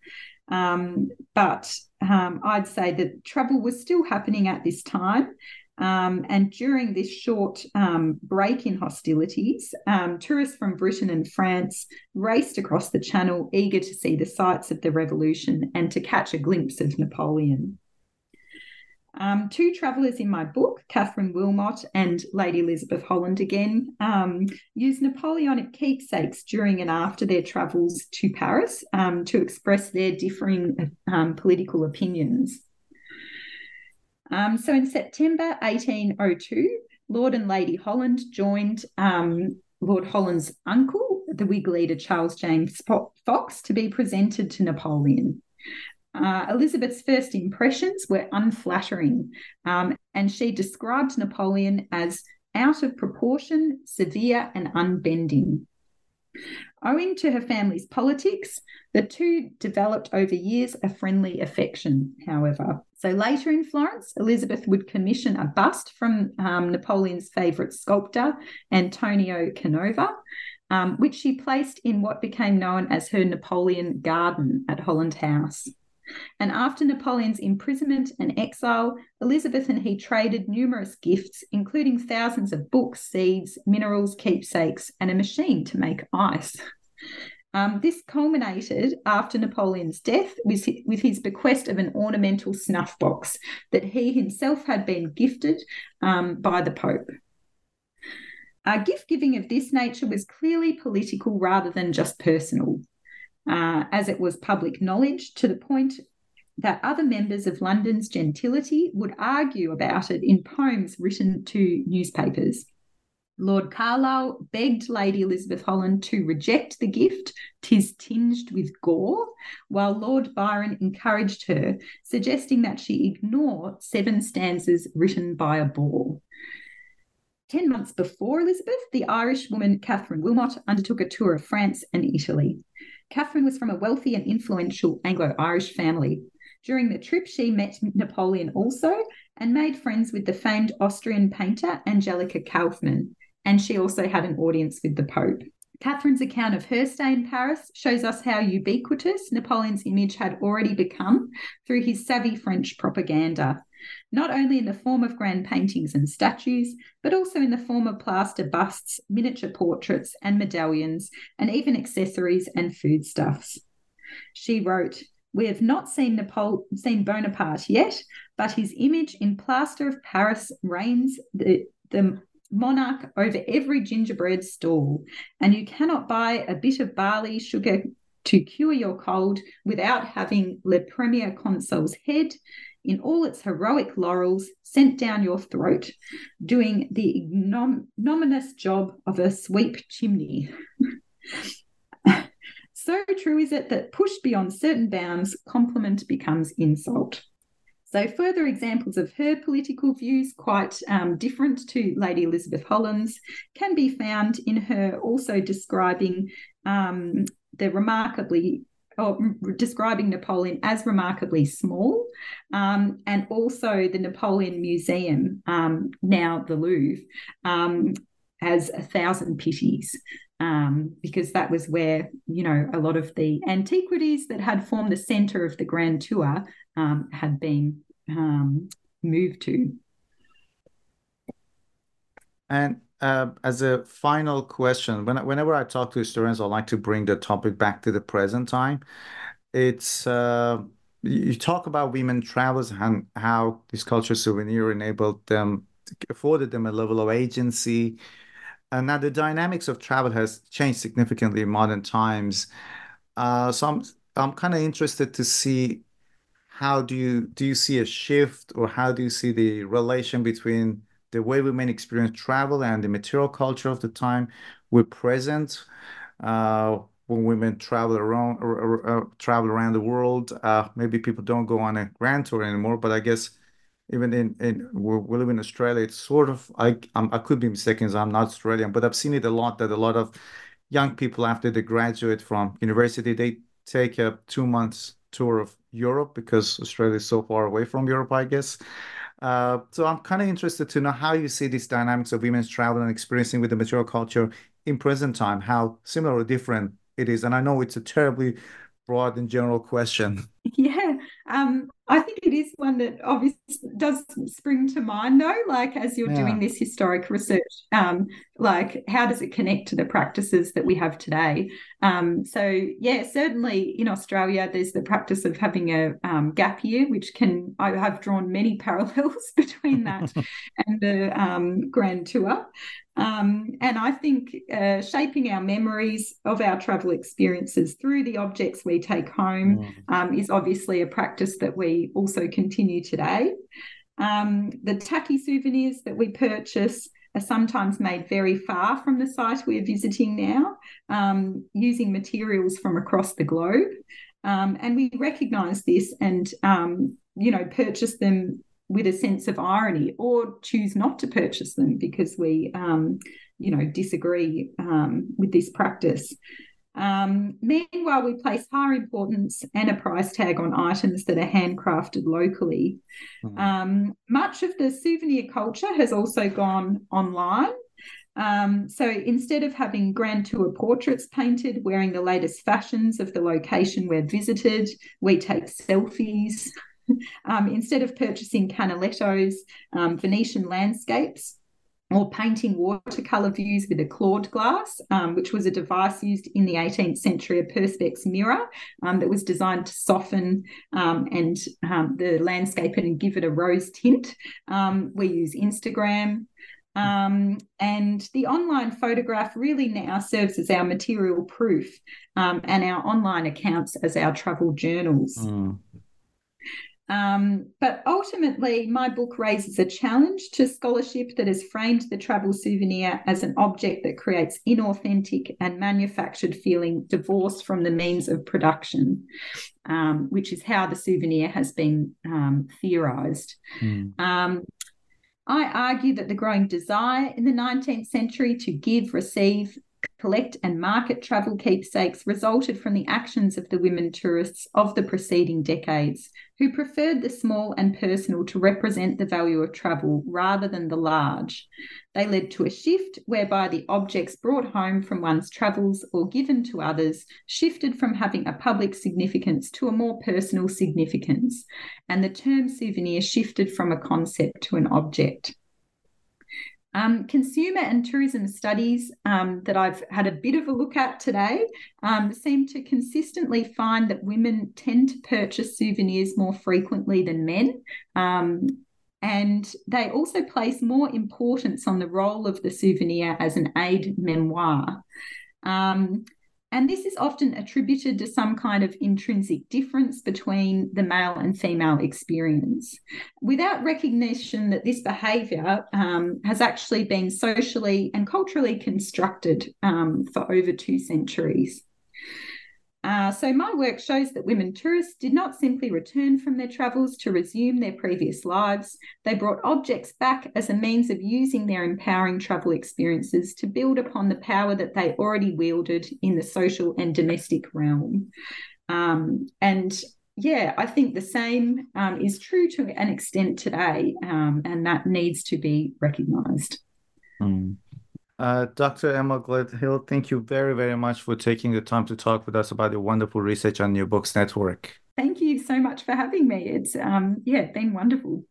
Um, but um, I'd say that travel was still happening at this time, um, and during this short um, break in hostilities, um, tourists from Britain and France raced across the Channel, eager to see the sights of the revolution and to catch a glimpse of Napoleon. Um, two travellers in my book, Catherine Wilmot and Lady Elizabeth Holland again, um, used Napoleonic keepsakes during and after their travels to Paris um, to express their differing political opinions. Um, so in September 1802, Lord and Lady Holland joined um, Lord Holland's uncle, the Whig leader Charles James Fox, to be presented to Napoleon. Uh, Elizabeth's first impressions were unflattering, um, and she described Napoleon as out of proportion, severe, and unbending. Owing to her family's politics, the two developed over years a friendly affection, however. So later in Florence, Elizabeth would commission a bust from um, Napoleon's favourite sculptor, Antonio Canova, um, which she placed in what became known as her Napoleon Garden at Holland House. And after Napoleon's imprisonment and exile, Elizabeth and he traded numerous gifts, including thousands of books, seeds, minerals, keepsakes, and a machine to make ice. Um, this culminated after Napoleon's death with, with his bequest of an ornamental snuff box that he himself had been gifted um, by the Pope. Uh, gift giving of this nature was clearly political rather than just personal uh, as it was public knowledge to the point that other members of London's gentility would argue about it in poems written to newspapers. Lord Carlisle begged Lady Elizabeth Holland to reject the gift, tis tinged with gore, while Lord Byron encouraged her, suggesting that she ignore seven stanzas written by a bore. Ten months before Elizabeth, the Irish woman Catherine Wilmot undertook a tour of France and Italy. Catherine was from a wealthy and influential Anglo Irish family. During the trip, she met Napoleon also and made friends with the famed Austrian painter Angelica Kauffmann, and she also had an audience with the Pope. Catherine's account of her stay in Paris shows us how ubiquitous Napoleon's image had already become through his savvy French propaganda not only in the form of grand paintings and statues, but also in the form of plaster busts, miniature portraits, and medallions, and even accessories and foodstuffs. She wrote, we have not seen, Napole- seen Bonaparte yet, but his image in plaster of Paris reigns the, the monarch over every gingerbread stall, and you cannot buy a bit of barley sugar to cure your cold without having Le Premier Consul's head, in all its heroic laurels sent down your throat, doing the ignominious job of a sweep chimney. so true is it that pushed beyond certain bounds, compliment becomes insult. So, further examples of her political views, quite um, different to Lady Elizabeth Holland's, can be found in her also describing um, the remarkably or describing Napoleon as remarkably small, um, and also the Napoleon Museum, um, now the Louvre, um, as a thousand pities. Um, because that was where you know a lot of the antiquities that had formed the centre of the Grand Tour um, had been um, moved to. And uh, as a final question, when, whenever I talk to historians, I like to bring the topic back to the present time. It's uh, you talk about women travelers and how this cultural souvenir enabled them, afforded them a level of agency. And now the dynamics of travel has changed significantly in modern times. Uh, so I'm I'm kind of interested to see how do you do you see a shift or how do you see the relation between the way women experience travel and the material culture of the time were present uh, when women travel around or, or, or, travel around the world. Uh, maybe people don't go on a grand tour anymore, but I guess even in, in we live in Australia, it's sort of I I'm, i could be mistaken, I'm not Australian, but I've seen it a lot that a lot of young people after they graduate from university they take a two months tour of Europe because Australia is so far away from Europe, I guess. Uh, so I'm kind of interested to know how you see these dynamics of women's travel and experiencing with the material culture in present time, how similar or different it is. And I know it's a terribly broad and general question. Yeah, um, I think it is one that obviously does spring to mind, though. Like as you're yeah. doing this historic research, um, like how does it connect to the practices that we have today? Um, so yeah, certainly in Australia, there's the practice of having a um, gap year, which can I have drawn many parallels between that and the um, Grand Tour. Um, and I think uh, shaping our memories of our travel experiences through the objects we take home mm. um, is obviously a practice that we also continue today. Um, the tacky souvenirs that we purchase are sometimes made very far from the site we're visiting now, um, using materials from across the globe. Um, and we recognise this and, um, you know, purchase them with a sense of irony or choose not to purchase them because we, um, you know, disagree um, with this practice. Um, meanwhile, we place higher importance and a price tag on items that are handcrafted locally. Mm-hmm. Um, much of the souvenir culture has also gone online. Um, so instead of having grand tour portraits painted wearing the latest fashions of the location we're visited, we take selfies. um, instead of purchasing canalettos, um, Venetian landscapes, or painting watercolour views with a Claude glass, um, which was a device used in the 18th century, a perspex mirror um, that was designed to soften um, and um, the landscape and give it a rose tint. Um, we use Instagram. Um, and the online photograph really now serves as our material proof and our online accounts as our travel journals. Mm. Um, but ultimately, my book raises a challenge to scholarship that has framed the travel souvenir as an object that creates inauthentic and manufactured feeling divorced from the means of production, um, which is how the souvenir has been um, theorized. Mm. I argue that the growing desire in the 19th century to give, receive, collect and market travel keepsakes resulted from the actions of the women tourists of the preceding decades, who preferred the small and personal to represent the value of travel rather than the large. They led to a shift whereby the objects brought home from one's travels or given to others shifted from having a public significance to a more personal significance, and the term souvenir shifted from a concept to an object. Um, consumer and tourism studies um, that I've had a bit of a look at today um, seem to consistently find that women tend to purchase souvenirs more frequently than men. Um, and they also place more importance on the role of the souvenir as an aide memoire. And this is often attributed to some kind of intrinsic difference between the male and female experience, without recognition that this behaviour um, has actually been socially and culturally constructed um, for over two centuries. Uh, so, my work shows that women tourists did not simply return from their travels to resume their previous lives. They brought objects back as a means of using their empowering travel experiences to build upon the power that they already wielded in the social and domestic realm. Um, and yeah, I think the same um, is true to an extent today, um, and that needs to be recognised. Mm. Uh, Dr. Emma Gleadhill, thank you very, very much for taking the time to talk with us about your wonderful research on New Books Network. Thank you so much for having me. It's um, yeah, been wonderful.